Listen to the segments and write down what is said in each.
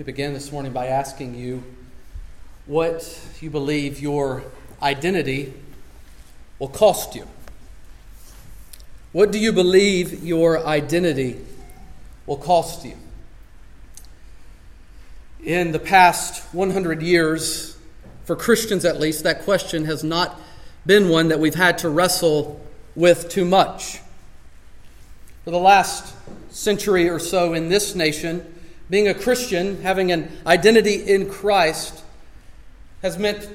We begin this morning by asking you what you believe your identity will cost you. What do you believe your identity will cost you? In the past 100 years, for Christians at least, that question has not been one that we've had to wrestle with too much. For the last century or so in this nation, being a Christian, having an identity in Christ, has meant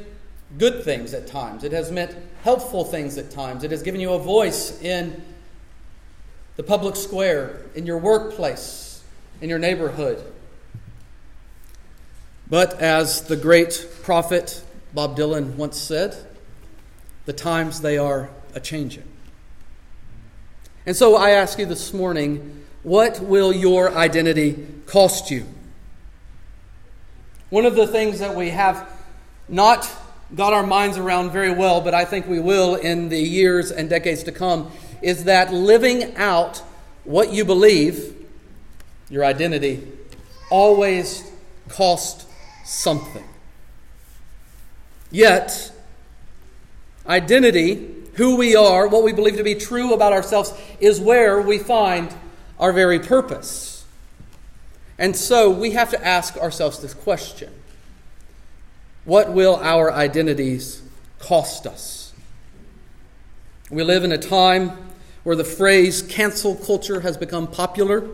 good things at times. It has meant helpful things at times. It has given you a voice in the public square, in your workplace, in your neighborhood. But as the great prophet Bob Dylan once said, the times they are a changing. And so I ask you this morning what will your identity cost you? One of the things that we have not got our minds around very well, but I think we will in the years and decades to come, is that living out what you believe, your identity, always costs something. Yet, identity, who we are, what we believe to be true about ourselves, is where we find our very purpose. And so we have to ask ourselves this question What will our identities cost us? We live in a time where the phrase cancel culture has become popular,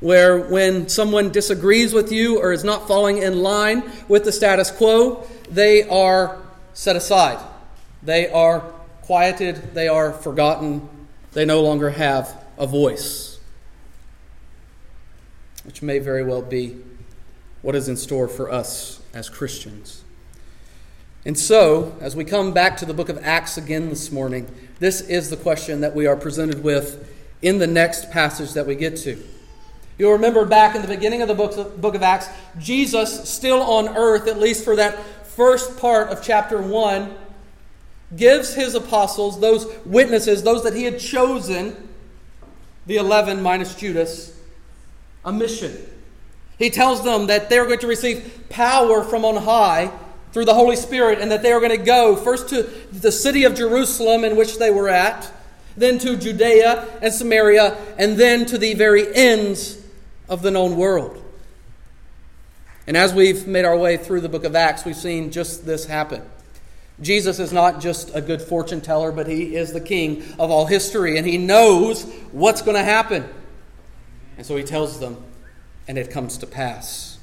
where when someone disagrees with you or is not falling in line with the status quo, they are set aside. They are quieted, they are forgotten, they no longer have a voice which may very well be what is in store for us as Christians. And so, as we come back to the book of Acts again this morning, this is the question that we are presented with in the next passage that we get to. You'll remember back in the beginning of the book of, Acts, Jesus, still on earth, at least for that first part of chapter 1, gives his apostles, those witnesses, those that he had chosen, the 11 minus Judas, a mission. He tells them that they're going to receive power from on high through the Holy Spirit and that they are going to go first to the city of Jerusalem in which they were at, then to Judea and Samaria, and then to the very ends of the known world. And as we've made our way through the book of Acts, we've seen just this happen. Jesus is not just a good fortune teller, but he is the king of all history, and he knows what's going to happen. And so he tells them, and it comes to pass.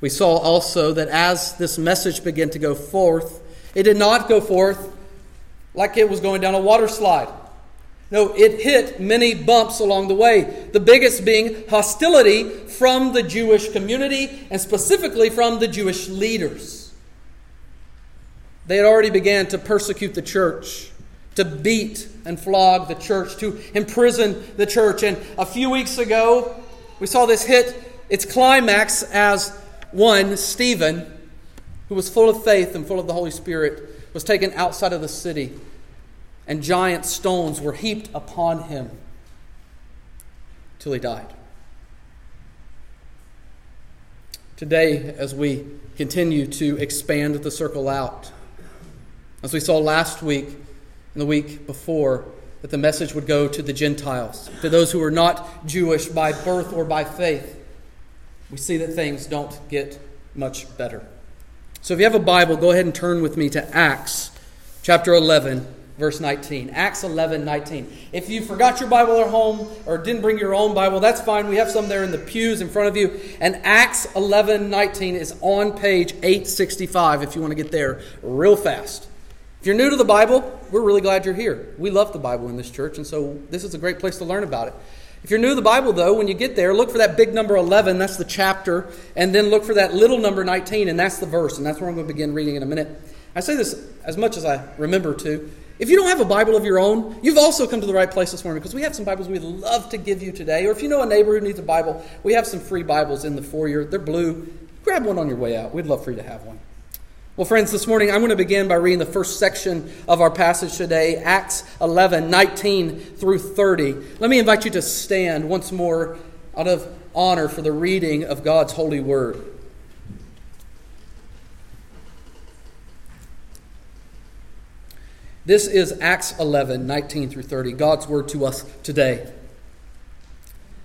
We saw also that as this message began to go forth, it did not go forth like it was going down a water slide. No, it hit many bumps along the way. The biggest being hostility from the Jewish community and specifically from the Jewish leaders. They had already began to persecute the church to beat and flog the church, to imprison the church. And a few weeks ago, we saw this hit its climax as one, Stephen, who was full of faith and full of the Holy Spirit, was taken outside of the city, and giant stones were heaped upon him till he died. Today, as we continue to expand the circle out, as we saw last week, in the week before that the message would go to the Gentiles, to those who are not Jewish by birth or by faith. We see that things don't get much better. So if you have a Bible, go ahead and turn with me to Acts chapter 11, verse 19. Acts 11, 19. If you forgot your Bible at home or didn't bring your own Bible, that's fine. We have some there in the pews in front of you. And Acts 11, 19 is on page 865 if you want to get there real fast. If you're new to the Bible, we're really glad you're here. We love the Bible in this church, and so this is a great place to learn about it. If you're new to the Bible, though, when you get there, look for that big number 11, that's the chapter, and then look for that little number 19, and that's the verse, and that's where I'm going to begin reading in a minute. I say this as much as I remember to. If you don't have a Bible of your own, you've also come to the right place this morning because we have some Bibles we'd love to give you today. Or if you know a neighbor who needs a Bible, we have some free Bibles in the foyer. They're blue. Grab one on your way out. We'd love for you to have one. Well, friends, this morning I'm going to begin by reading the first section of our passage today, Acts 11, 19 through 30. Let me invite you to stand once more out of honor for the reading of God's holy word. This is Acts 11, 19 through 30, God's word to us today.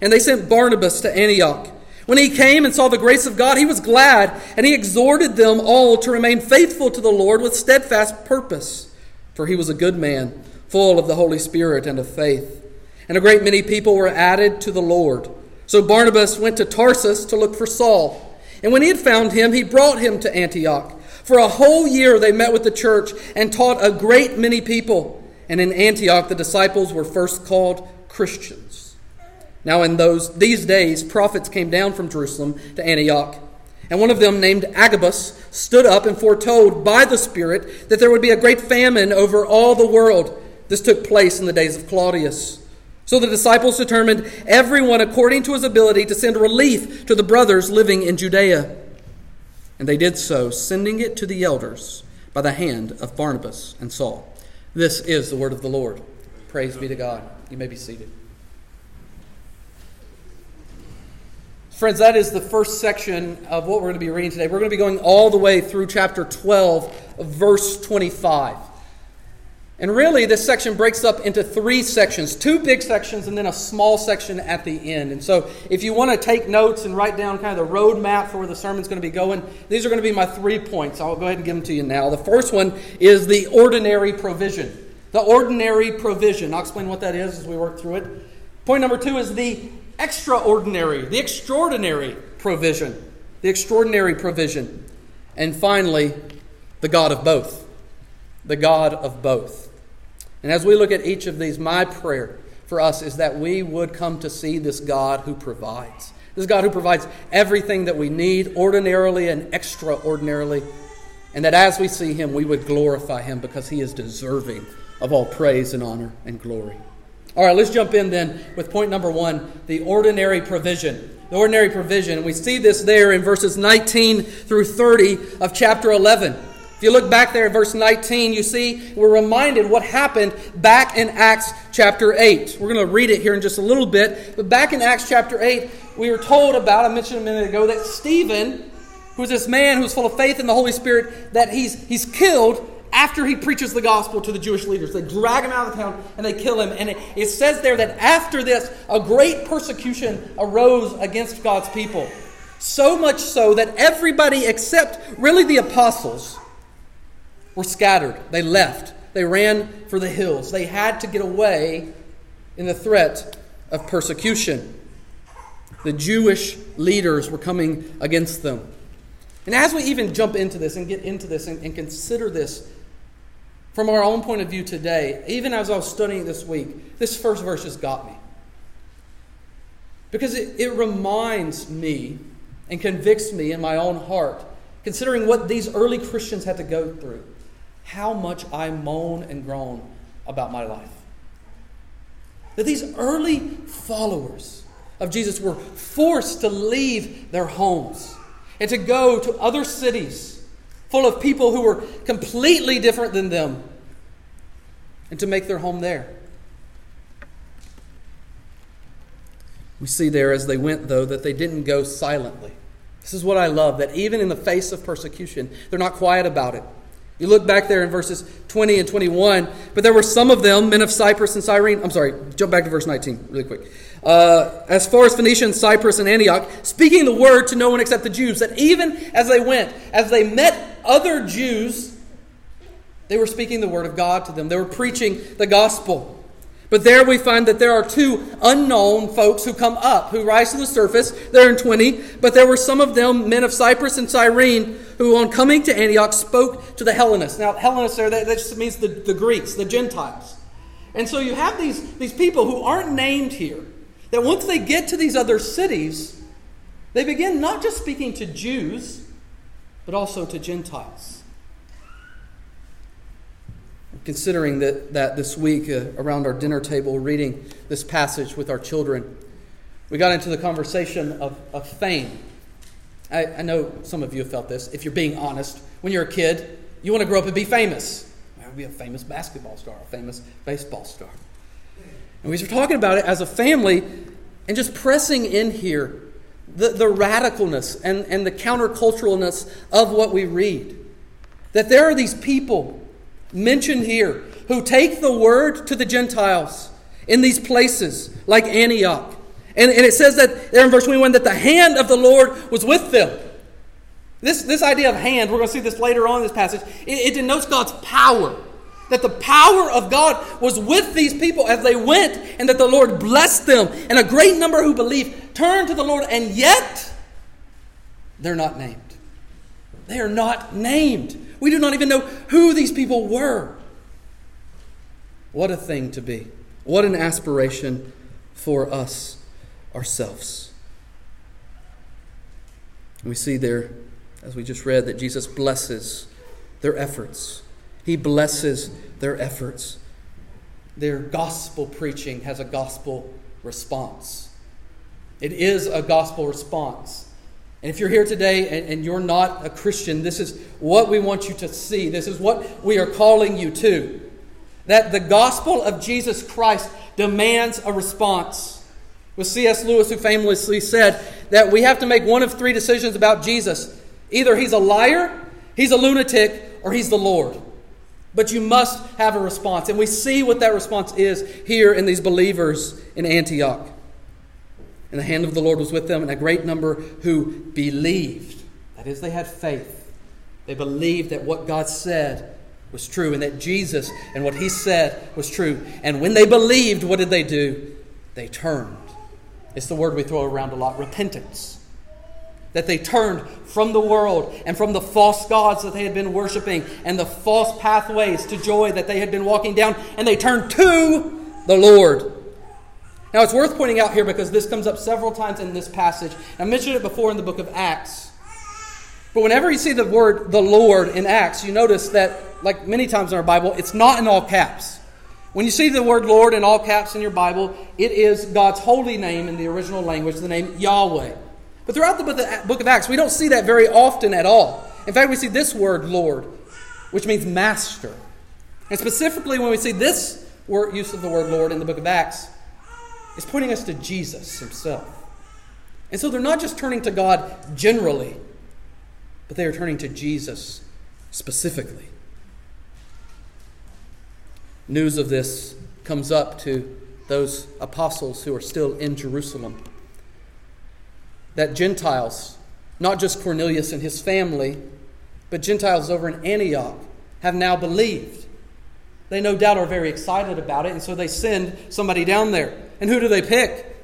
and they sent Barnabas to Antioch. When he came and saw the grace of God, he was glad, and he exhorted them all to remain faithful to the Lord with steadfast purpose. For he was a good man, full of the Holy Spirit and of faith. And a great many people were added to the Lord. So Barnabas went to Tarsus to look for Saul. And when he had found him, he brought him to Antioch. For a whole year they met with the church and taught a great many people. And in Antioch the disciples were first called Christians. Now in those these days prophets came down from Jerusalem to Antioch. And one of them, named Agabus, stood up and foretold by the Spirit that there would be a great famine over all the world. This took place in the days of Claudius. So the disciples determined, everyone according to his ability, to send relief to the brothers living in Judea. And they did so, sending it to the elders by the hand of Barnabas and Saul. This is the word of the Lord. Praise be to God. You may be seated. Friends, that is the first section of what we're going to be reading today. We're going to be going all the way through chapter 12, verse 25. And really, this section breaks up into three sections two big sections and then a small section at the end. And so, if you want to take notes and write down kind of the roadmap for where the sermon's going to be going, these are going to be my three points. I'll go ahead and give them to you now. The first one is the ordinary provision. The ordinary provision. I'll explain what that is as we work through it. Point number two is the extraordinary, the extraordinary provision. The extraordinary provision. And finally, the God of both. The God of both. And as we look at each of these, my prayer for us is that we would come to see this God who provides. This God who provides everything that we need, ordinarily and extraordinarily. And that as we see him, we would glorify him because he is deserving of all praise and honor and glory. All right, let's jump in then with point number one the ordinary provision. The ordinary provision. We see this there in verses 19 through 30 of chapter 11 If you look back there at verse 19, you see we're reminded what happened back in Acts chapter 8. We're going to read it here in just a little bit. But back in Acts chapter 8, we were told about, I mentioned a minute ago, that Stephen, who's this man who's full of faith in the Holy Spirit, that he's, he's killed after he preaches the gospel to the Jewish leaders. They drag him out of the town and they kill him. And it, it says there that after this, a great persecution arose against God's people. So much so that everybody except really the apostles were scattered. They left. They ran for the hills. They had to get away in the threat of persecution. The Jewish leaders were coming against them. And as we even jump into this and get into this and, and consider this from our own point of view today, even as I was studying this week, this first verse has got me. Because it, it reminds me and convicts me in my own heart, considering what these early Christians had to go through how much I moan and groan about my life. That these early followers of Jesus were forced to leave their homes and to go to other cities full of people who were completely different than them and to make their home there. We see there as they went, though, that they didn't go silently. This is what I love that even in the face of persecution, they're not quiet about it. You look back there in verses 20 and 21, but there were some of them, men of Cyprus and Cyrene. I'm sorry, jump back to verse 19 really quick. Uh, as far as Phoenicia and Cyprus and Antioch, speaking the word to no one except the Jews, that even as they went, as they met other Jews, they were speaking the word of God to them. They were preaching the gospel. But there we find that there are two unknown folks who come up, who rise to the surface. They're in 20. But there were some of them, men of Cyprus and Cyrene, who on coming to Antioch spoke to the Hellenists. Now, Hellenists there, that, just means the, the Greeks, the Gentiles. And so you have these, these people who aren't named here, that once they get to these other cities, They begin not just speaking to Jews, but also to Gentiles. Considering that, that this week uh, around our dinner table, reading this passage with our children, we got into the conversation of, of fame. I, I know some of you have felt this. If you're being honest, when you're a kid, you want to grow up and be famous. I would be a famous basketball star, a famous baseball star. And we were talking about it as a family and just pressing in here the, the radicalness and, and the counterculturalness of what we read. That there are these people mentioned here who take the word to the Gentiles in these places, like Antioch. And, and it says that there in verse 21 that the hand of the Lord was with them. This, this idea of hand, we're going to see this later on in this passage, it, it denotes God's power. That the power of God was with these people as they went, and that the Lord blessed them. And a great number who believe turned to the Lord, and yet they're not named. They are not named. We do not even know who these people were. What a thing to be. What an aspiration for us ourselves. we see there, as we just read, that Jesus blesses their efforts. He blesses their efforts. Their gospel preaching has a gospel response. It is a gospel response. And if you're here today and, and, you're not a Christian, this is what we want you to see. This is what we are calling you to. That the gospel of Jesus Christ demands a response. With C.S. Lewis, who famously said that we have to make one of three decisions about Jesus either he's a liar, he's a lunatic, or he's the Lord. But you must have a response. And we see what that response is here in these believers in Antioch. And the hand of the Lord was with them, and a great number who believed. That is, they had faith. They believed that what God said was true, and that Jesus and what He said was true. And when they believed, what did they do? They turned. It's the word we throw around a lot repentance. That they turned from the world and from the false gods that they had been worshiping and the false pathways to joy that they had been walking down, and they turned to the Lord. Now, it's worth pointing out here because this comes up several times in this passage. I mentioned it before in the book of Acts. But whenever you see the word the Lord in Acts, you notice that, like many times in our Bible, it's not in all caps. When you see the word Lord in all caps in your Bible, it is God's holy name in the original language, the name Yahweh. But throughout the book of Acts, we don't see that very often at all. In fact, we see this word Lord, which means master. And specifically, when we see this word, use of the word Lord in the book of Acts, is pointing us to Jesus himself. And so they're not just turning to God generally, but they are turning to Jesus specifically. News of this comes up to those apostles who are still in Jerusalem. That Gentiles, not just Cornelius and his family, but Gentiles over in Antioch, have now believed. They no doubt are very excited about it, and so they send somebody down there. And who do they pick?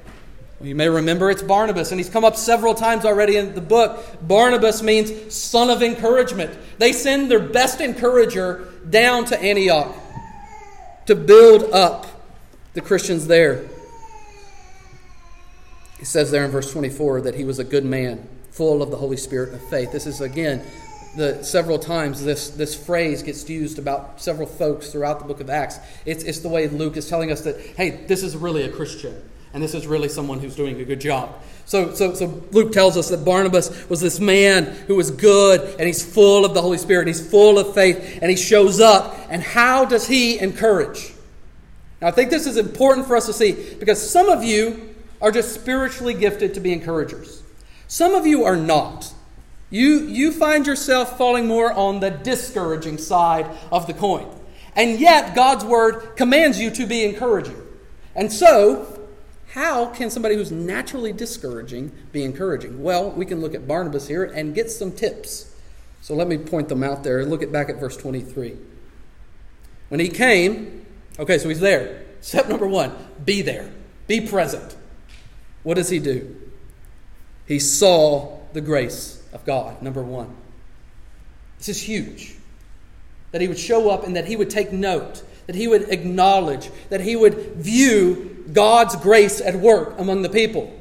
You may remember it's Barnabas, and he's come up several times already in the book. Barnabas means son of encouragement. They send their best encourager down to Antioch to build up the Christians there. He says there in verse 24 that he was a good man, full of the Holy Spirit of faith. This is, again, the several times this, this phrase gets used about several folks throughout the book of Acts. It's, it's the way Luke is telling us that, hey, this is really a Christian, and this is really someone who's doing a good job. So, so, so Luke tells us that Barnabas was this man who was good, and he's full of the Holy Spirit, and he's full of faith, and he shows up. And how does he encourage? Now, I think this is important for us to see because some of you are just spiritually gifted to be encouragers. Some of you are not. You, you find yourself falling more on the discouraging side of the coin. And yet, God's word commands you to be encouraging. And so, how can somebody who's naturally discouraging be encouraging? Well, we can look at Barnabas here and get some tips. So let me point them out there. Look at back at verse 23. When he came, okay, so he's there. Step number one be there, be present. What does he do? He saw the grace of God, number one. This is huge. That he would show up and that he would take note, that he would acknowledge, that he would view God's grace at work among the people.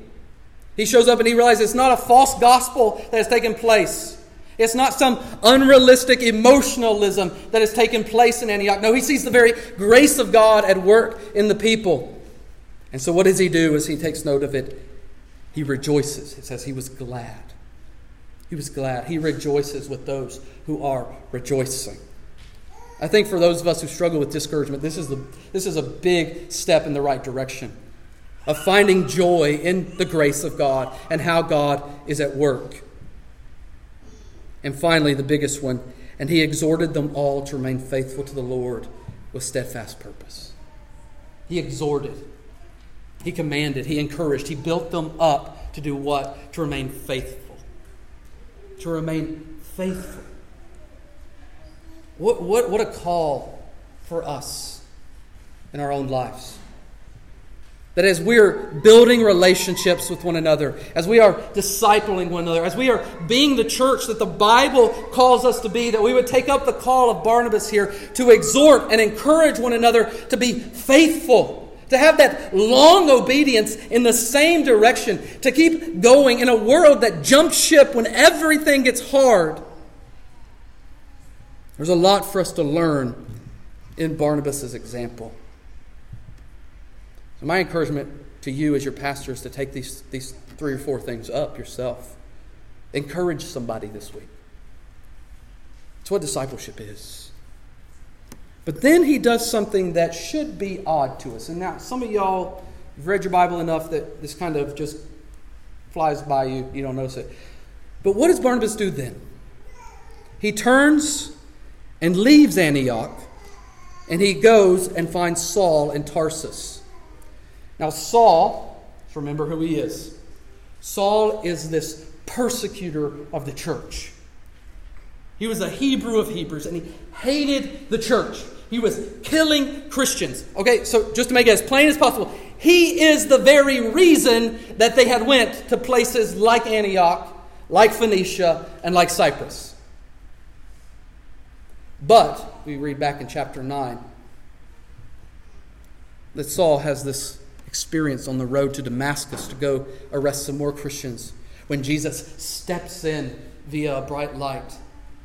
He shows up and he realizes it's not a false gospel that has taken place. It's not some unrealistic emotionalism that has taken place in Antioch. No, he sees the very grace of God at work in the people. And so, what does he do as he takes note of it? He rejoices. It says he was glad. He was glad. He rejoices with those who are rejoicing. I think for those of us who struggle with discouragement, this is, the, this is a big step in the right direction of finding joy in the grace of God and how God is at work. And finally, the biggest one, and he exhorted them all to remain faithful to the Lord with steadfast purpose. He exhorted, he commanded, he encouraged, he built them up to do what? To remain faithful. To remain faithful. What, what, what a call for us in our own lives. That as we're building relationships with one another, as we are discipling one another, as we are being the church that the Bible calls us to be, that we would take up the call of Barnabas here to exhort and encourage one another to be faithful, to have that long obedience in the same direction, to keep going in a world that jumps ship when everything gets hard. There's a lot for us to learn in Barnabas' example. So, my encouragement to you as your pastor is to take these, these three or four things up yourself. Encourage somebody this week. It's what discipleship is. But then he does something that should be odd to us. And now, some of y'all have read your Bible enough that this kind of just flies by you, you don't notice it. But what does Barnabas do then? He turns and leaves Antioch, and he goes and finds Saul in Tarsus. Now, Saul, remember who he is. Saul is this persecutor of the church. He was a Hebrew of Hebrews, and he hated the church. He was killing Christians. Okay, so just to make it as plain as possible, he is the very reason that they had went to places like Antioch, like Phoenicia, and like Cyprus. But, we read back in chapter 9, that Saul has this experience on the road to Damascus to go arrest some more Christians. When Jesus steps in via a bright light,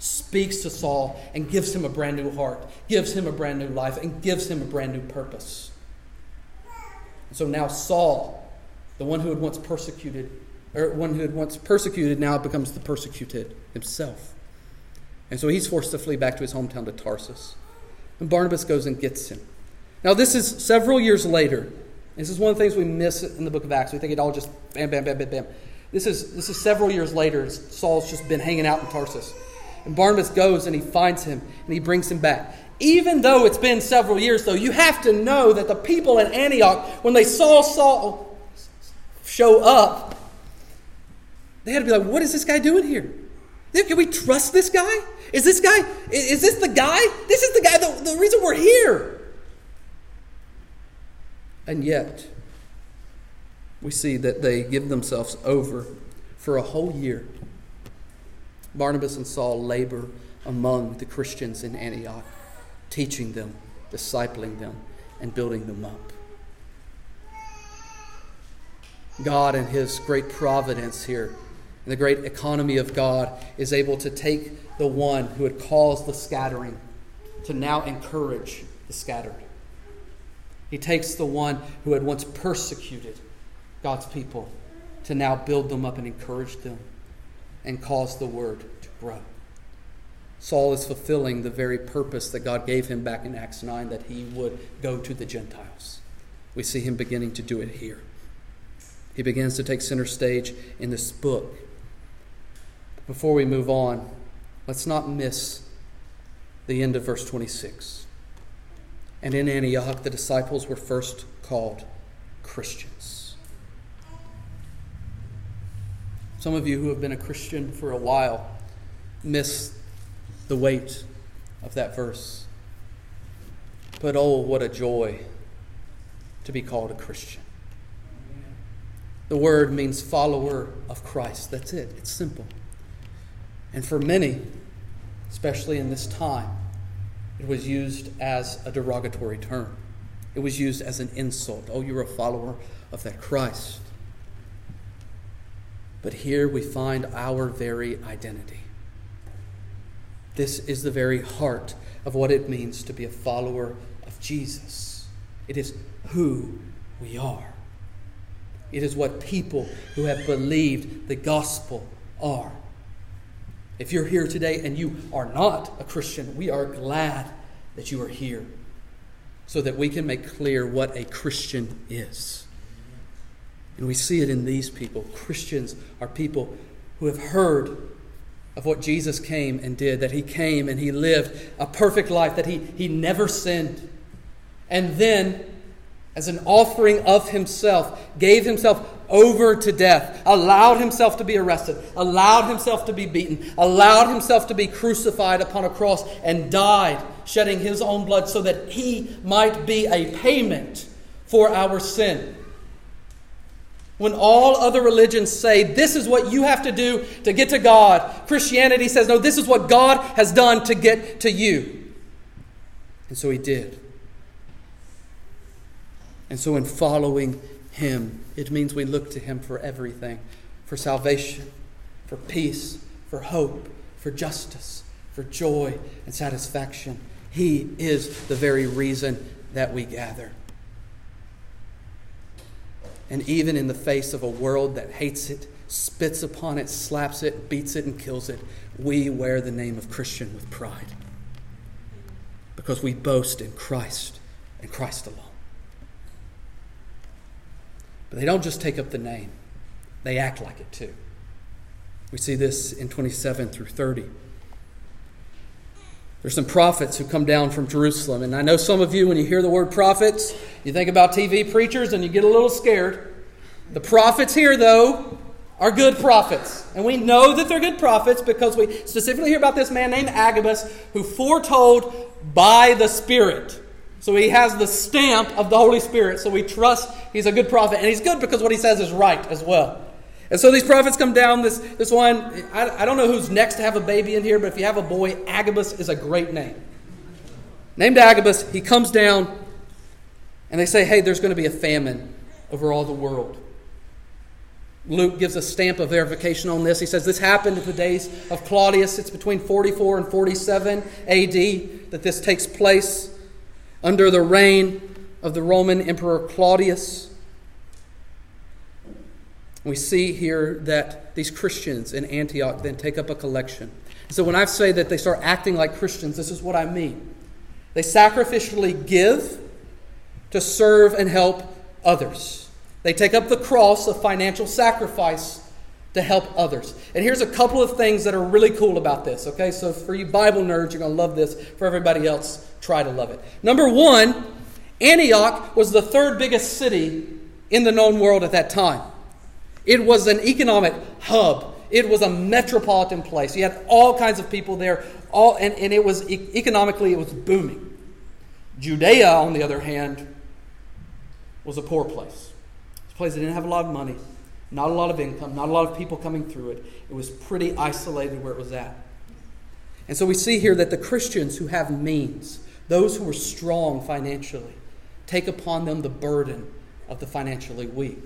speaks to Saul, and gives him a brand new heart, gives him a brand new life, and gives him a brand new purpose. And so now Saul, the one who had once persecuted, or one who had once persecuted, now becomes the persecuted himself. And so he's forced to flee back to his hometown to Tarsus. And Barnabas goes and gets him. Now, this is several years later. This is one of the things we miss in the book of Acts. We think it all just bam, bam, bam, bam, bam. This is, this is several years later. Saul's just been hanging out in Tarsus. And Barnabas goes and he finds him and he brings him back. Even though it's been several years, though, you have to know that the people in Antioch, when they saw Saul show up, they had to be like, what is this guy doing here? Can we trust this guy? Is this guy, is this the guy? This is the guy, the, the reason we're here. And yet, we see that they give themselves over for a whole year. Barnabas and Saul labor among the Christians in Antioch, teaching them, discipling them, and building them up. God, and His great providence here, and the great economy of God, is able to take the one who had caused the scattering to now encourage the scattered. He takes the one who had once persecuted God's people to now build them up and encourage them and cause the word to grow. Saul is fulfilling the very purpose that God gave him back in Acts 9 that he would go to the Gentiles. We see him beginning to do it here. He begins to take center stage in this book. Before we move on, Let's not miss the end of verse 26. And in Antioch, the disciples were first called Christians. Some of you who have been a Christian for a while miss the weight of that verse. But oh, what a joy to be called a Christian. The word means follower of Christ. That's it, it's simple. And for many, especially in this time, it was used as a derogatory term. It was used as an insult. Oh, you're a follower of that Christ. But here we find our very identity. This is the very heart of what it means to be a follower of Jesus. It is who we are. It is what people who have believed the gospel are. If you're here today and you are not a Christian, we are glad that you are here so that we can make clear what a Christian is. And we see it in these people. Christians are people who have heard of what Jesus came and did, that he came and he lived a perfect life, that he, he never sinned. And then, as an offering of himself, gave himself over to death, allowed himself to be arrested, allowed himself to be beaten, allowed himself to be crucified upon a cross, and died, shedding his own blood so that he might be a payment for our sin. When all other religions say this is what you have to do to get to God, Christianity says, no, this is what God has done to get to you. And so he did. And so, in following him, it means we look to him for everything for salvation, for peace, for hope, for justice, for joy and satisfaction. He is the very reason that we gather. And even in the face of a world that hates it, spits upon it, slaps it, beats it, and kills it, we wear the name of Christian with pride. Because we boast in Christ and Christ alone. But they don't just take up the name, they act like it too. We see this in 27 through 30. There's some prophets who come down from Jerusalem. And I know some of you, when you hear the word prophets, you think about TV preachers and you get a little scared. The prophets here, though, are good prophets. And we know that they're good prophets because we specifically hear about this man named Agabus who foretold by the Spirit. So he has the stamp of the Holy Spirit. So we trust he's a good prophet. And he's good because what he says is right as well. And so these prophets come down. This, this one, I, I don't know who's next to have a baby in here, but if you have a boy, Agabus is a great name. Named Agabus, he comes down and they say, hey, there's going to be a famine over all the world. Luke gives a stamp of verification on this. He says this happened in the days of Claudius. It's between 44 and 47 AD that this takes place under the reign of the Roman Emperor Claudius. We see here that these Christians in Antioch then take up a collection. So when I say that they start acting like Christians, this is what I mean. They sacrificially give to serve and help others. They take up the cross of financial sacrifice to help others. And here's a couple of things that are really cool about this, okay? So for you Bible nerds, you're going to love this. For everybody else, try to love it. Number one, Antioch was the third biggest city in the known world at that time. It was an economic hub. It was a metropolitan place. You had all kinds of people there, all, and, and it was economically it was booming. Judea, on the other hand, was a poor place. It's a place that didn't have a lot of money, not a lot of income, not a lot of people coming through it. It was pretty isolated where it was at. And so we see here that the Christians who have means, those who are strong financially, take upon them the burden of the financially weak.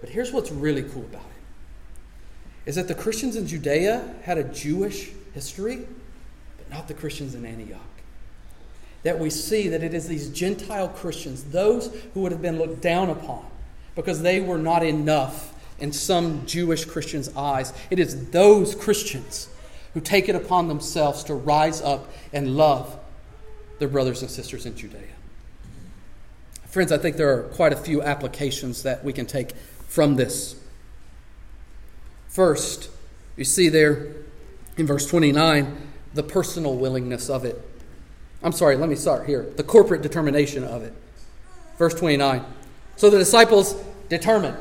But here's what's really cool about it is that the Christians in Judea had a Jewish history, but not the Christians in Antioch. That we see that it is these Gentile Christians, those who would have been looked down upon because they were not enough in some Jewish Christians' eyes. It is those Christians who take it upon themselves to rise up and love their brothers and sisters in Judea. Friends, I think there are quite a few applications that we can take from this. First, you see there in verse 29 the personal willingness of it. I'm sorry, let me start here. The corporate determination of it. Verse 29. So the disciples determined.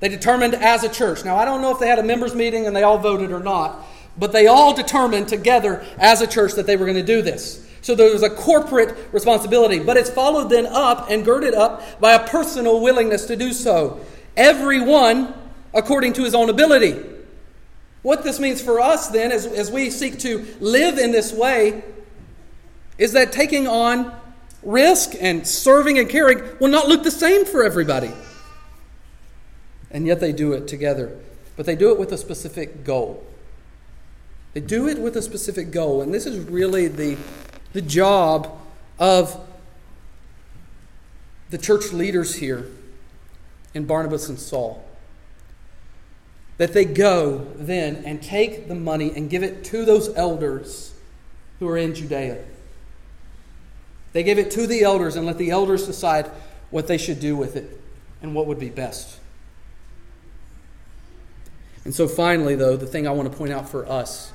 They determined as a church. Now, I don't know if they had a members' meeting and they all voted or not, but they all determined together as a church that they were going to do this. So there was a corporate responsibility, but it's followed then up and girded up by a personal willingness to do so everyone according to his own ability. What this means for us then, as, as we seek to live in this way, is that taking on risk and serving and caring will not look the same for everybody. and yet they do it together. But they do it with a specific goal. They do it with a specific goal, and this is really the, the job of the church leaders here in Barnabas and Saul. That they go then and take the money and give it to those elders who are in Judea. They give it to the elders and let the elders decide what they should do with it and what would be best. And so, finally, though, the thing I want to point out for us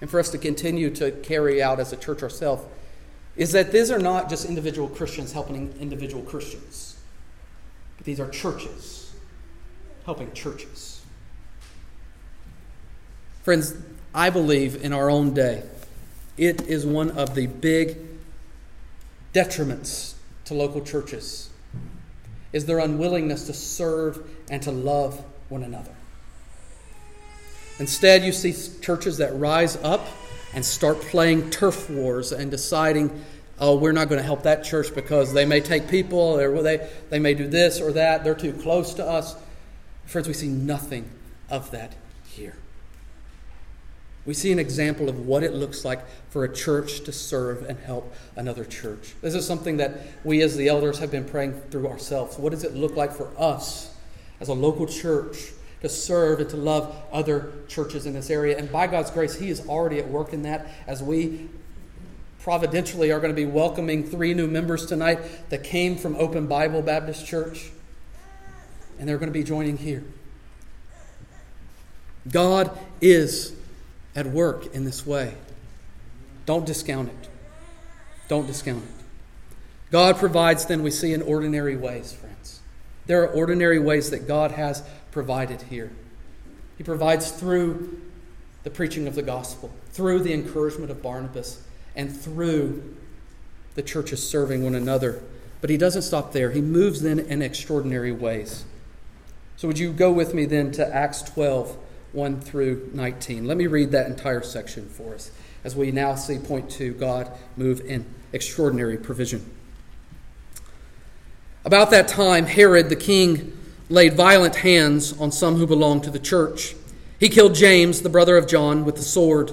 and for us to continue to carry out as a church ourselves is that these are not just individual Christians helping individual Christians, but these are churches helping churches. Friends, I believe in our own day, it is one of the big detriments to local churches is their unwillingness to serve and to love one another. Instead, you see churches that rise up and start playing turf wars and deciding, oh, we're not going to help that church because they may take people or they, they may do this or that. They're too close to us. Friends, we see nothing of that here. We see an example of what it looks like for a church to serve and help another church. This is something that we as the elders have been praying through ourselves. What does it look like for us as a local church to serve and to love other churches in this area? And by God's grace, He is already at work in that as we providentially are going to be welcoming three new members tonight that came from Open Bible Baptist Church. And they're going to be joining here. God is at work in this way. Don't discount it. Don't discount it. God provides, then, we see in ordinary ways, friends. There are ordinary ways that God has provided here. He provides through the preaching of the gospel, through the encouragement of Barnabas, and through the churches serving one another. But he doesn't stop there. He moves then in extraordinary ways. So, would you go with me then to Acts 12? 1 through 19. Let me read that entire section for us as we now see point two God move in extraordinary provision. About that time, Herod the king laid violent hands on some who belonged to the church. He killed James, the brother of John, with the sword.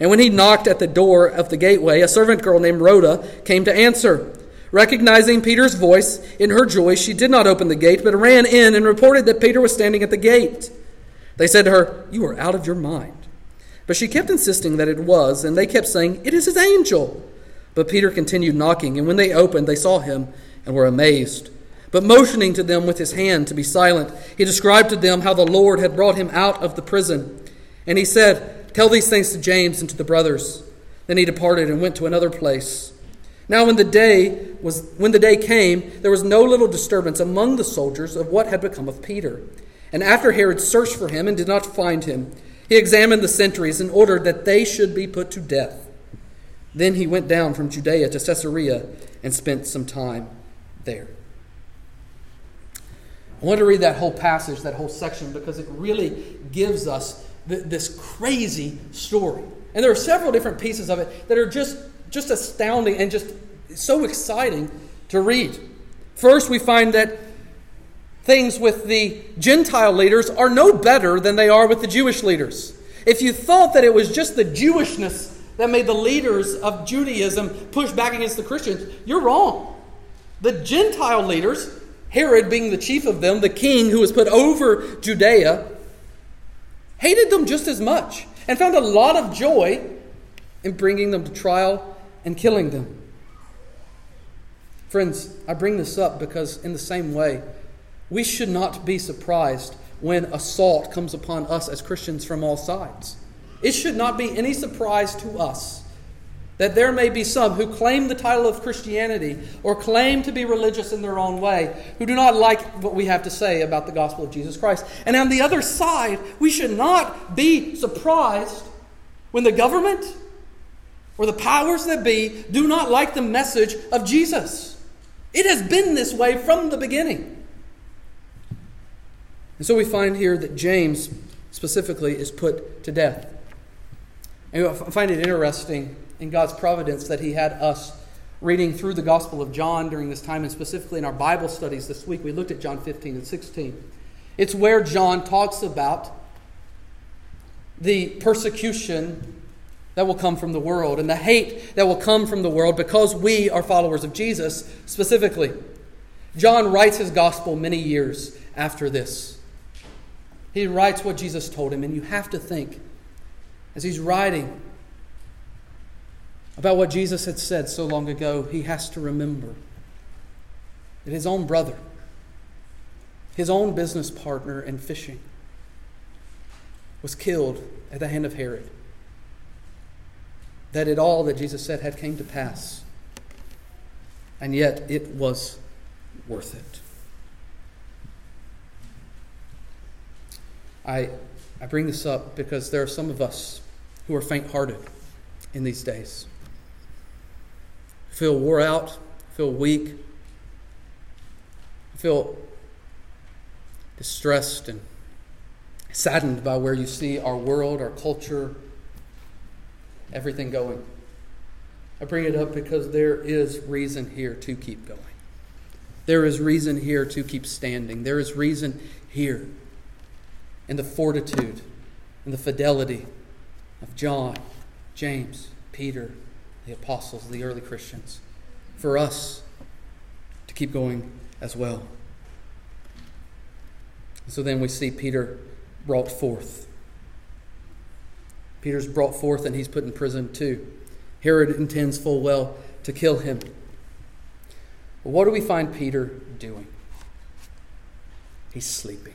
And when he knocked at the door of the gateway, a servant girl named Rhoda came to answer. Recognizing Peter's voice, in her joy, she did not open the gate, but ran in and reported that Peter was standing at the gate. They said to her, You are out of your mind. But she kept insisting that it was, and they kept saying, It is his angel. But Peter continued knocking, and when they opened, they saw him and were amazed. But motioning to them with his hand to be silent, he described to them how the Lord had brought him out of the prison. And he said, Tell these things to James and to the brothers. Then he departed and went to another place. Now when the day was when the day came, there was no little disturbance among the soldiers of what had become of Peter. And after Herod searched for him and did not find him, he examined the sentries and ordered that they should be put to death. Then he went down from Judea to Caesarea and spent some time there. I want to read that whole passage, that whole section, because it really gives us this crazy story And there are several different pieces of it that are just, just astounding and just so exciting to read. First, we find that things with the Gentile leaders are no better than they are with the Jewish leaders. If you thought that it was just the Jewishness that made the leaders of Judaism push back against the Christians, you're wrong. The Gentile leaders, Herod being the chief of them, the king who was put over Judea, hated them just as much and found a lot of joy in bringing them to trial and killing them. Friends, I bring this up because, in the same way, we should not be surprised when assault comes upon us as Christians from all sides. It should not be any surprise to us that there may be some who claim the title of Christianity or claim to be religious in their own way who do not like what we have to say about the gospel of Jesus Christ. And on the other side, we should not be surprised when the government or the powers that be do not like the message of Jesus. It has been this way from the beginning. And so we find here that James specifically is put to death. And I find it interesting in God's providence that He had us reading through the Gospel of John during this time, and specifically in our Bible studies this week. We looked at John 15 and 16. It's where John talks about the persecution that will come from the world and the hate that will come from the world because we are followers of Jesus specifically. John writes his gospel many years after this. He writes what Jesus told him, and you have to think, as he's writing about what Jesus had said so long ago, he has to remember that his own brother, his own business partner in fishing, was killed at the hand of Herod. That it all that Jesus said had came to pass. And yet it was worth it. I, I bring this up because there are some of us who are faint hearted in these days. Feel wore out, feel weak, feel distressed and saddened by where you see our world, our culture, everything going. I bring it up because there is reason here to keep going. There is reason here to keep standing. There is reason here in the fortitude and the fidelity of John, James, Peter, the apostles, the early Christians, for us to keep going as well. So then we see Peter brought forth. Peter's brought forth and he's put in prison too. Herod intends full well to kill him. But what do we find Peter doing? He's sleeping.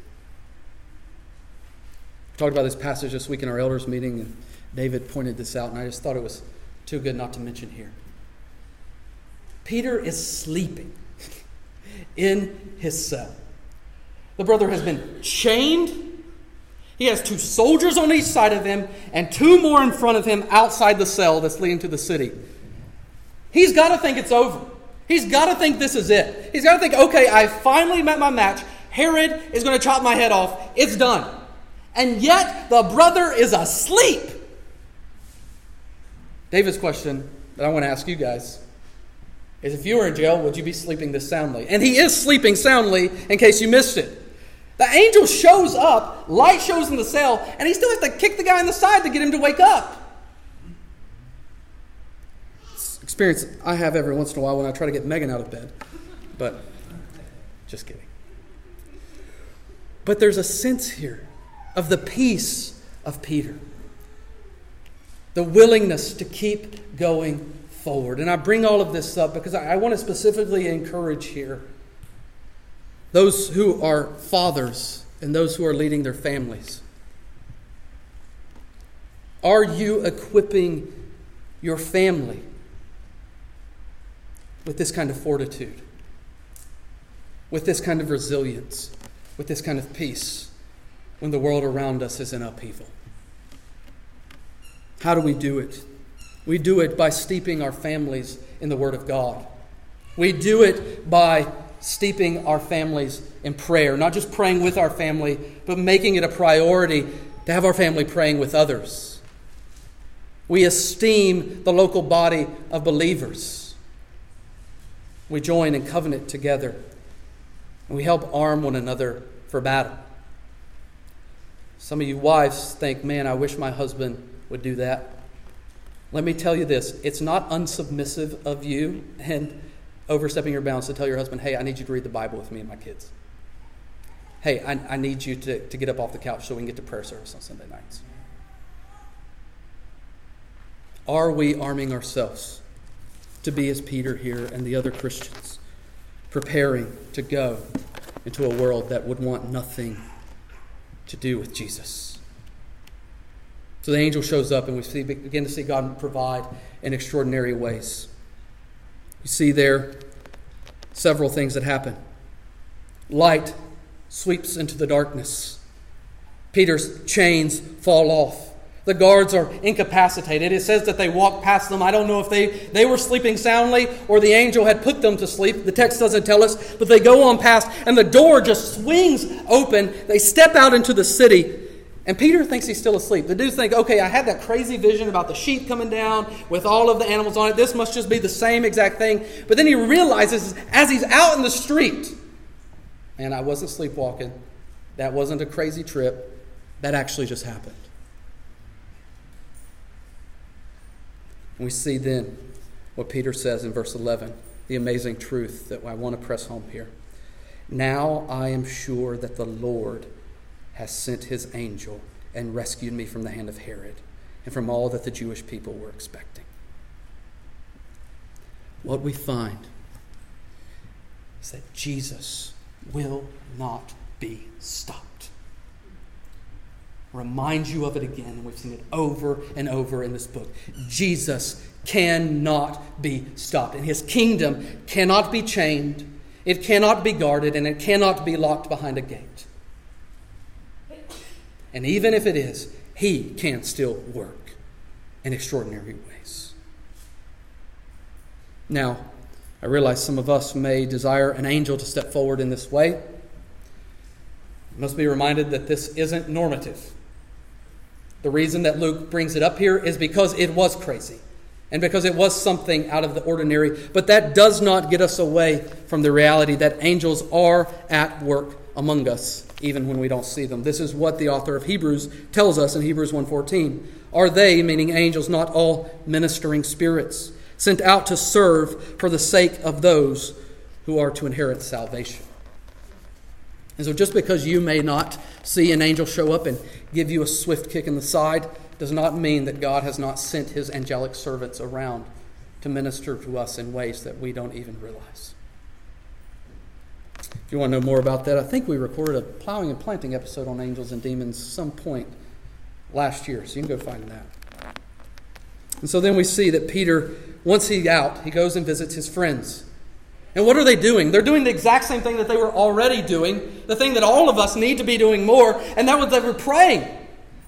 We talked about this passage this week in our elders' meeting, and David pointed this out, and I just thought it was too good not to mention here. Peter is sleeping in his cell. The brother has been chained. He has two soldiers on each side of him and two more in front of him outside the cell that's leading to the city. He's got to think it's over. He's got to think this is it. He's got to think, okay, I finally met my match. Herod is going to chop my head off. It's done. And yet the brother is asleep. David's question that I want to ask you guys is if you were in jail, would you be sleeping this soundly? And he is sleeping soundly in case you missed it. The angel shows up, light shows in the cell, and he still has to kick the guy in the side to get him to wake up. Experience I have every once in a while when I try to get Megan out of bed. But just kidding. But there's a sense here of the peace of Peter the willingness to keep going forward. And I bring all of this up because I, I want to specifically encourage here those who are fathers and those who are leading their families. Are you equipping your family with this kind of fortitude, with this kind of resilience, with this kind of peace when the world around us is in upheaval? How do we do it? We do it by steeping our families in the Word of God. We do it by steeping our families in prayer, not just praying with our family, but making it a priority to have our family praying with others. We esteem the local body of believers. We join in covenant together. And we help arm one another for battle. Some of you wives think, man, I wish my husband would do that. Let me tell you this it's not unsubmissive of you and overstepping your bounds to tell your husband, hey, I need you to read the Bible with me and my kids. Hey, I, I need you to, to get up off the couch so we can get to prayer service on Sunday nights. Are we arming ourselves to be as Peter here and the other Christians, preparing to go into a world that would want nothing to do with Jesus? So the angel shows up, and we see, begin to see God provide in extraordinary ways. You see there several things that happen. Light sweeps into the darkness. Peter's chains fall off. The guards are incapacitated. It says that they walked past them. I don't know if they, they were sleeping soundly or the angel had put them to sleep. The text doesn't tell us, but they go on past, and the door just swings open. They step out into the city, and Peter thinks he's still asleep. The dudes think, okay, I had that crazy vision about the sheep coming down with all of the animals on it. This must just be the same exact thing. But then he realizes as he's out in the street, man, I wasn't sleepwalking. That wasn't a crazy trip. That actually just happened. And we see then what Peter says in verse 11, the amazing truth that I want to press home here. Now I am sure that the Lord has sent his angel and rescued me from the hand of Herod and from all that the Jewish people were expecting. What we find is that Jesus will not be stopped. Remind you of it again, we've seen it over and over in this book. Jesus cannot be stopped, and his kingdom cannot be chained, it cannot be guarded, and it cannot be locked behind a gate. And even if it is, he can still work in extraordinary ways. Now, I realize some of us may desire an angel to step forward in this way. You must be reminded that this isn't normative. The reason that Luke brings it up here is because it was crazy and because it was something out of the ordinary. But that does not get us away from the reality that angels are at work among us even when we don't see them. This is what the author of Hebrews tells us in Hebrews 1:14. Are they, meaning angels, not all ministering spirits, sent out to serve for the sake of those who are to inherit salvation? And so just because you may not see an angel show up and give you a swift kick in the side does not mean that God has not sent his angelic servants around to minister to us in ways that we don't even realize. If you want to know more about that, I think we recorded a plowing and planting episode on angels and demons some point last year, so you can go find that. And so then we see that Peter, once he's out, he goes and visits his friends. And what are they doing? They're doing the exact same thing that they were already doing, the thing that all of us need to be doing more, and that was they were praying.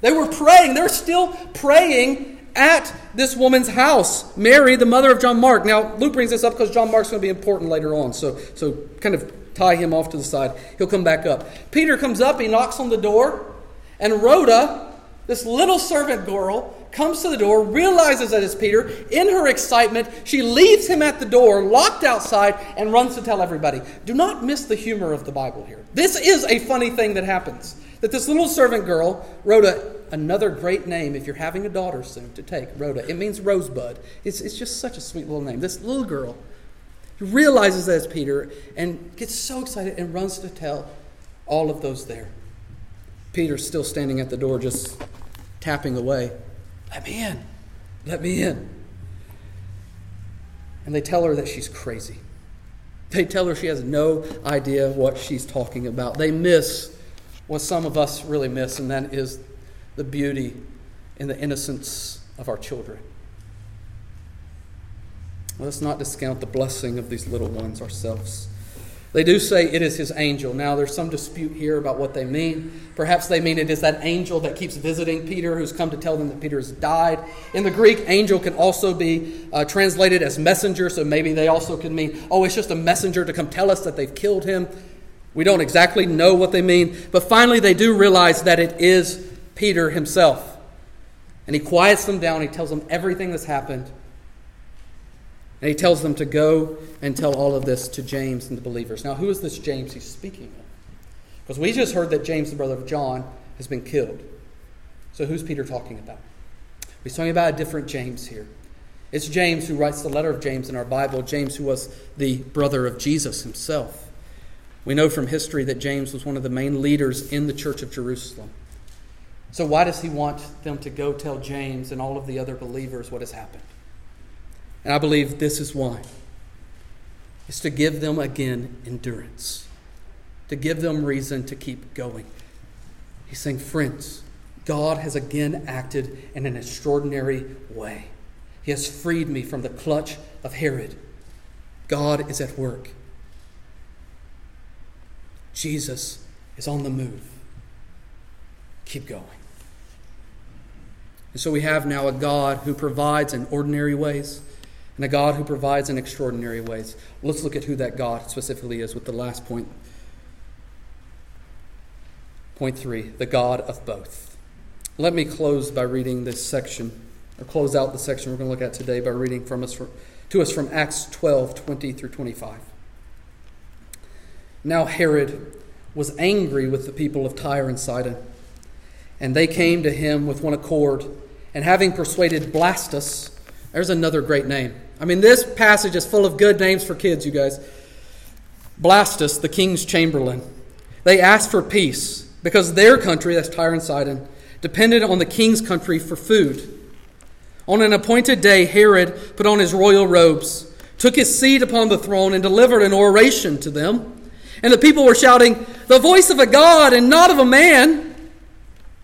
They were praying. They're still praying at this woman's house, Mary, the mother of John Mark. Now, Luke brings this up because John Mark's going to be important later on. So, so kind of tie him off to the side. He'll come back up. Peter comes up, he knocks on the door, and Rhoda, this little servant girl, comes to the door, realizes that it's Peter. In her excitement, she leaves him at the door, locked outside, and runs to tell everybody. Do not miss the humor of the Bible here. This is a funny thing that happens. That this little servant girl, Rhoda, another great name if you're having a daughter soon to take, Rhoda. It means rosebud. It's, it's just such a sweet little name. This little girl he realizes that it's Peter and gets so excited and runs to tell all of those there. Peter's still standing at the door, just tapping away. Let me in. Let me in. And they tell her that she's crazy. They tell her she has no idea what she's talking about. They miss what some of us really miss, and that is the beauty and the innocence of our children. Let's not discount the blessing of these little ones ourselves. They do say it is his angel. Now, there's some dispute here about what they mean. Perhaps they mean it is that angel that keeps visiting Peter, who's come to tell them that Peter has died. In the Greek, angel can also be uh, translated as messenger, so maybe they also can mean, oh, it's just a messenger to come tell us that they've killed him. We don't exactly know what they mean, but finally they do realize that it is Peter himself. And he quiets them down. He tells them everything that's happened. And he tells them to go and tell all of this to James and the believers. Now, who is this James he's speaking of? Because we just heard that James, the brother of John, has been killed. So who's Peter talking about? He's talking about a different James here. It's James who writes the letter of James in our Bible, James who was the brother of Jesus himself. We know from history that James was one of the main leaders in the church of Jerusalem. So, why does he want them to go tell James and all of the other believers what has happened? And I believe this is why. It's to give them again endurance, to give them reason to keep going. He's saying, Friends, God has again acted in an extraordinary way. He has freed me from the clutch of Herod. God is at work. Jesus is on the move. Keep going. And so we have now a God who provides in ordinary ways and a God who provides in extraordinary ways. Let's look at who that God specifically is with the last point. Point three the God of both. Let me close by reading this section, or close out the section we're going to look at today by reading from us to us from Acts 12 20 through 25. Now Herod was angry with the people of Tyre and Sidon, and they came to him with one accord, and having persuaded Blastus, there's another great name. I mean, this passage is full of good names for kids, you guys. Blastus, the king's chamberlain. They asked for peace because their country, that's Tyre and Sidon, depended on the king's country for food. On an appointed day, Herod put on his royal robes, took his seat upon the throne, and delivered an oration to them. And the people were shouting, The voice of a God and not of a man.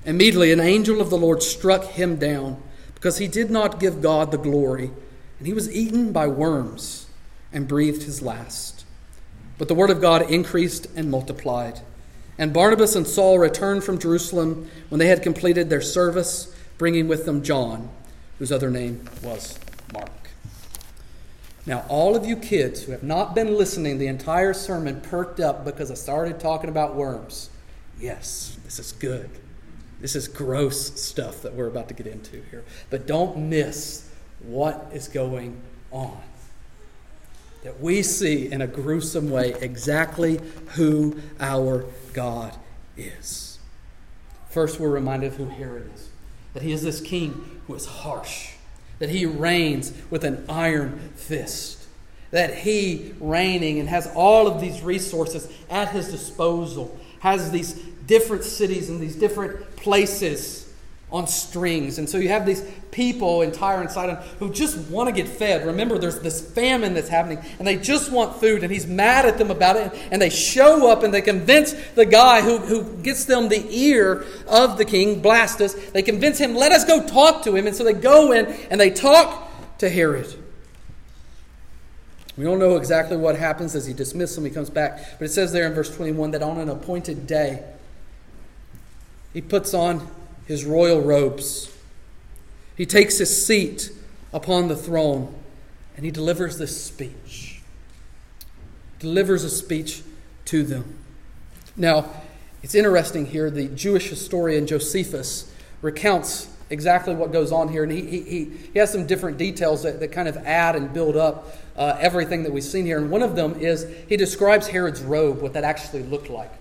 Immediately, an angel of the Lord struck him down because he did not give God the glory, and he was eaten by worms and breathed his last. But the word of God increased and multiplied. And Barnabas and Saul returned from Jerusalem when they had completed their service, bringing with them John, whose other name was Mark. Now, all of you kids who have not been listening the entire sermon perked up because I started talking about worms. Yes, this is good. This is gross stuff that we're about to get into here. But don't miss what is going on. That we see in a gruesome way exactly who our God is. First, we're reminded of who Herod is. That he is this king who is harsh, that he reigns with an iron fist, that he, reigning and has all of these resources at his disposal, has these different cities and these different places on strings. And so you have these people in Tyre and Sidon who just want to get fed. Remember, there's this famine that's happening, and they just want food, and he's mad at them about it. And they show up and they convince the guy who, who gets them the ear of the king, Blastus, they convince him, let us go talk to him. And so they go in and they talk to Herod. We don't know exactly what happens as he dismisses him, he comes back. But it says there in verse 21 that on an appointed day, he puts on his royal robes. He takes his seat upon the throne and he delivers this speech. Delivers a speech to them. Now, it's interesting here, the Jewish historian Josephus recounts exactly what goes on here, and he, he, he has some different details that, that kind of add and build up uh, everything that we've seen here. And one of them is he describes Herod's robe, what that actually looked like.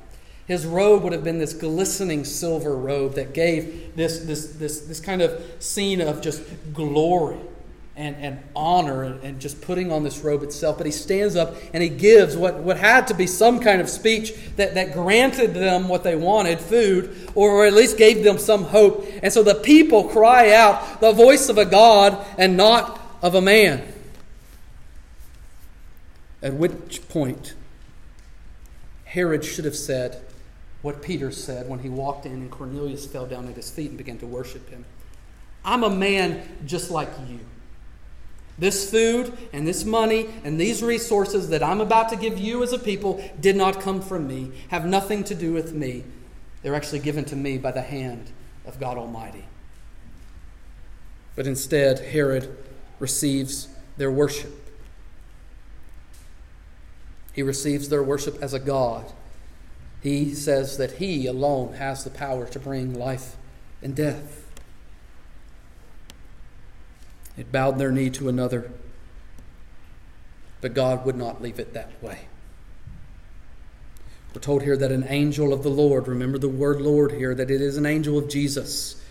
His robe would have been this glistening silver robe that gave this, this, this, this kind of scene of just glory and, and honor and, and just putting on this robe itself. But he stands up and he gives what, what had to be some kind of speech that, that granted them what they wanted food, or at least gave them some hope. And so the people cry out, the voice of a God and not of a man. At which point, Herod should have said, what Peter said when he walked in and Cornelius fell down at his feet and began to worship him. I'm a man just like you. This food and this money and these resources that I'm about to give you as a people did not come from me, have nothing to do with me. They're actually given to me by the hand of God Almighty. But instead, Herod receives their worship. He receives their worship as a God he says that he alone has the power to bring life and death. It bowed their knee to another. But God would not leave it that way. We're told here that an angel of the Lord, remember the word Lord here, that it is an angel of Jesus.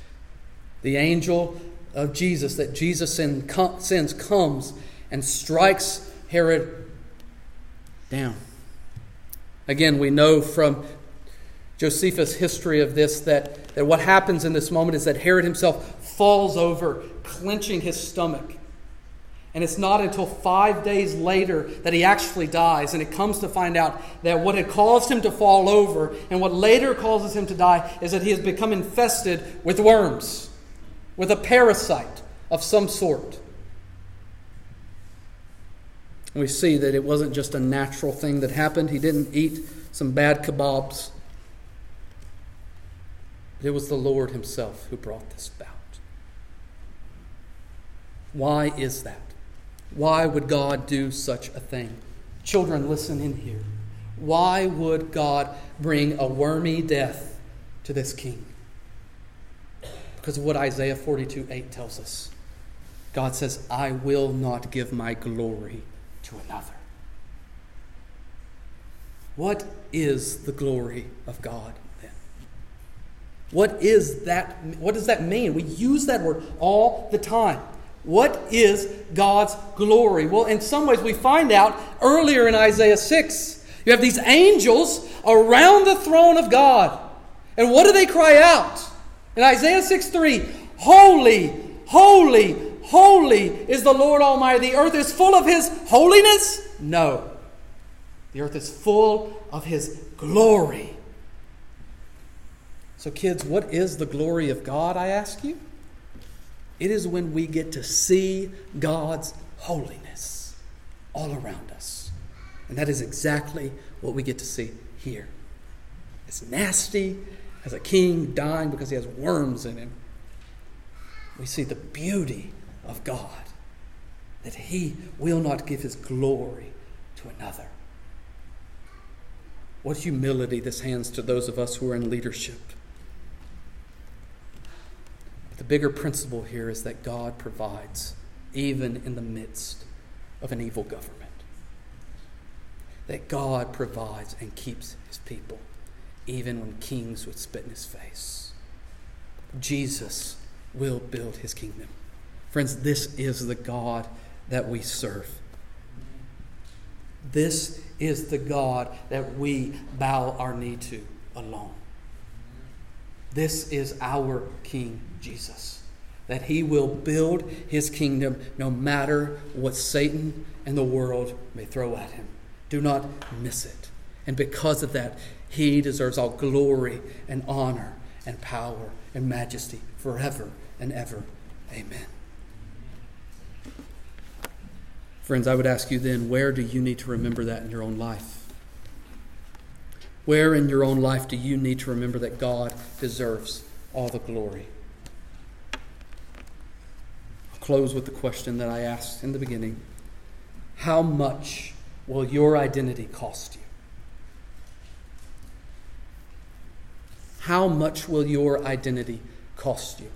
The angel of Jesus, that Jesus sends, comes and strikes Herod down. Again, we know from Josephus' history of this that, that what happens in this moment is that Herod himself falls over, clenching his stomach. And it's not until five days later that he actually dies. And it comes to find out that what had caused him to fall over and what later causes him to die is that he has become infested with worms, with a parasite of some sort. We see that it wasn't just a natural thing that happened. He didn't eat some bad kebabs. It was the Lord Himself who brought this about. Why is that? Why would God do such a thing? Children, listen in here. Why would God bring a wormy death to this king? Because of what Isaiah 42 8 tells us. God says, I will not give my glory to another. What is the glory of God then? What is that what does that mean? We use that word all the time. What is God's glory? Well, in some ways, we find out earlier in Isaiah 6. You have these angels around the throne of God. And what do they cry out? In Isaiah 6 3, Holy, holy, holy is the Lord Almighty. The earth is full of His holiness? No. The earth is full of His glory. So, kids, what is the glory of God, I ask you? It is when we get to see God's holiness all around us. And that is exactly what we get to see here. It's nasty as a king dying because he has worms in him. We see the beauty of God, that he will not give his glory to another. What humility this hands to those of us who are in leadership. But The bigger principle here is that God provides even in the midst of an evil government. That God provides and keeps his people even when kings would spit in his face. Jesus will build his kingdom. Friends, this is the God that we serve. This is the God that we bow our knee to alone. This is our King Jesus. That he will build his kingdom no matter what Satan and the world may throw at him. Do not miss it. And because of that, he deserves all glory and honor and power and majesty forever and ever. Amen. Friends, I would ask you then, where do you need to remember that in your own life? Where in your own life do you need to remember that God deserves all the glory? I'll close with the question that I asked in the beginning How much will your identity cost you? How much will your identity cost you?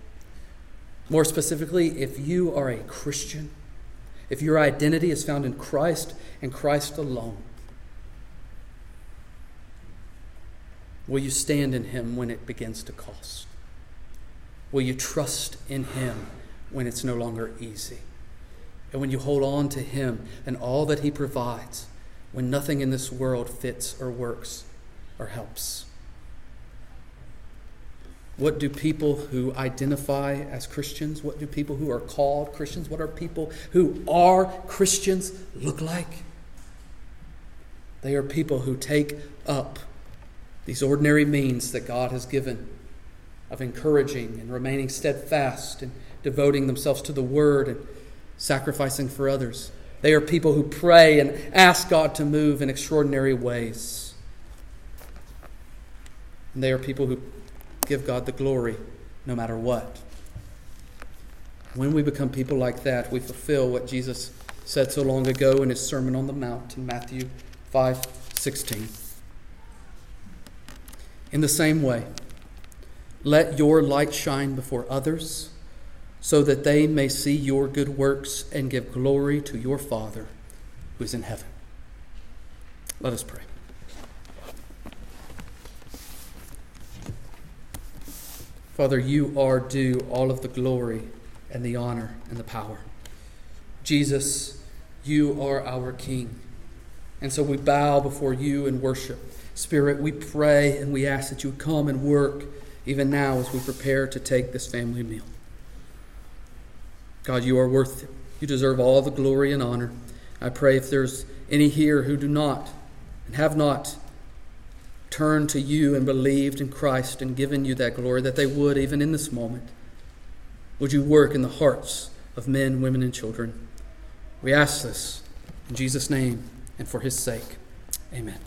More specifically, if you are a Christian, if your identity is found in Christ and Christ alone, will you stand in Him when it begins to cost? Will you trust in Him when it's no longer easy? And when you hold on to Him and all that He provides, when nothing in this world fits or works or helps? What do people who identify as Christians, what do people who are called Christians, what are people who are Christians look like? They are people who take up these ordinary means that God has given of encouraging and remaining steadfast and devoting themselves to the Word and sacrificing for others. They are people who pray and ask God to move in extraordinary ways. And they are people who give God the glory no matter what. When we become people like that, we fulfill what Jesus said so long ago in his Sermon on the Mount in Matthew 5 16. In the same way, let your light shine before others, so that they may see your good works and give glory to your Father who is in heaven. Let us pray. Father, you are due all of the glory and the honor and the power. Jesus, you are our King. And so we bow before you and worship. Spirit, we pray and we ask that you would come and work even now as we prepare to take this family meal. God, you are worth it. You deserve all the glory and honor. I pray if there's any here who do not and have not turned to you and believed in Christ and given you that glory, that they would even in this moment. Would you work in the hearts of men, women, and children? We ask this in Jesus' name and for his sake. Amen.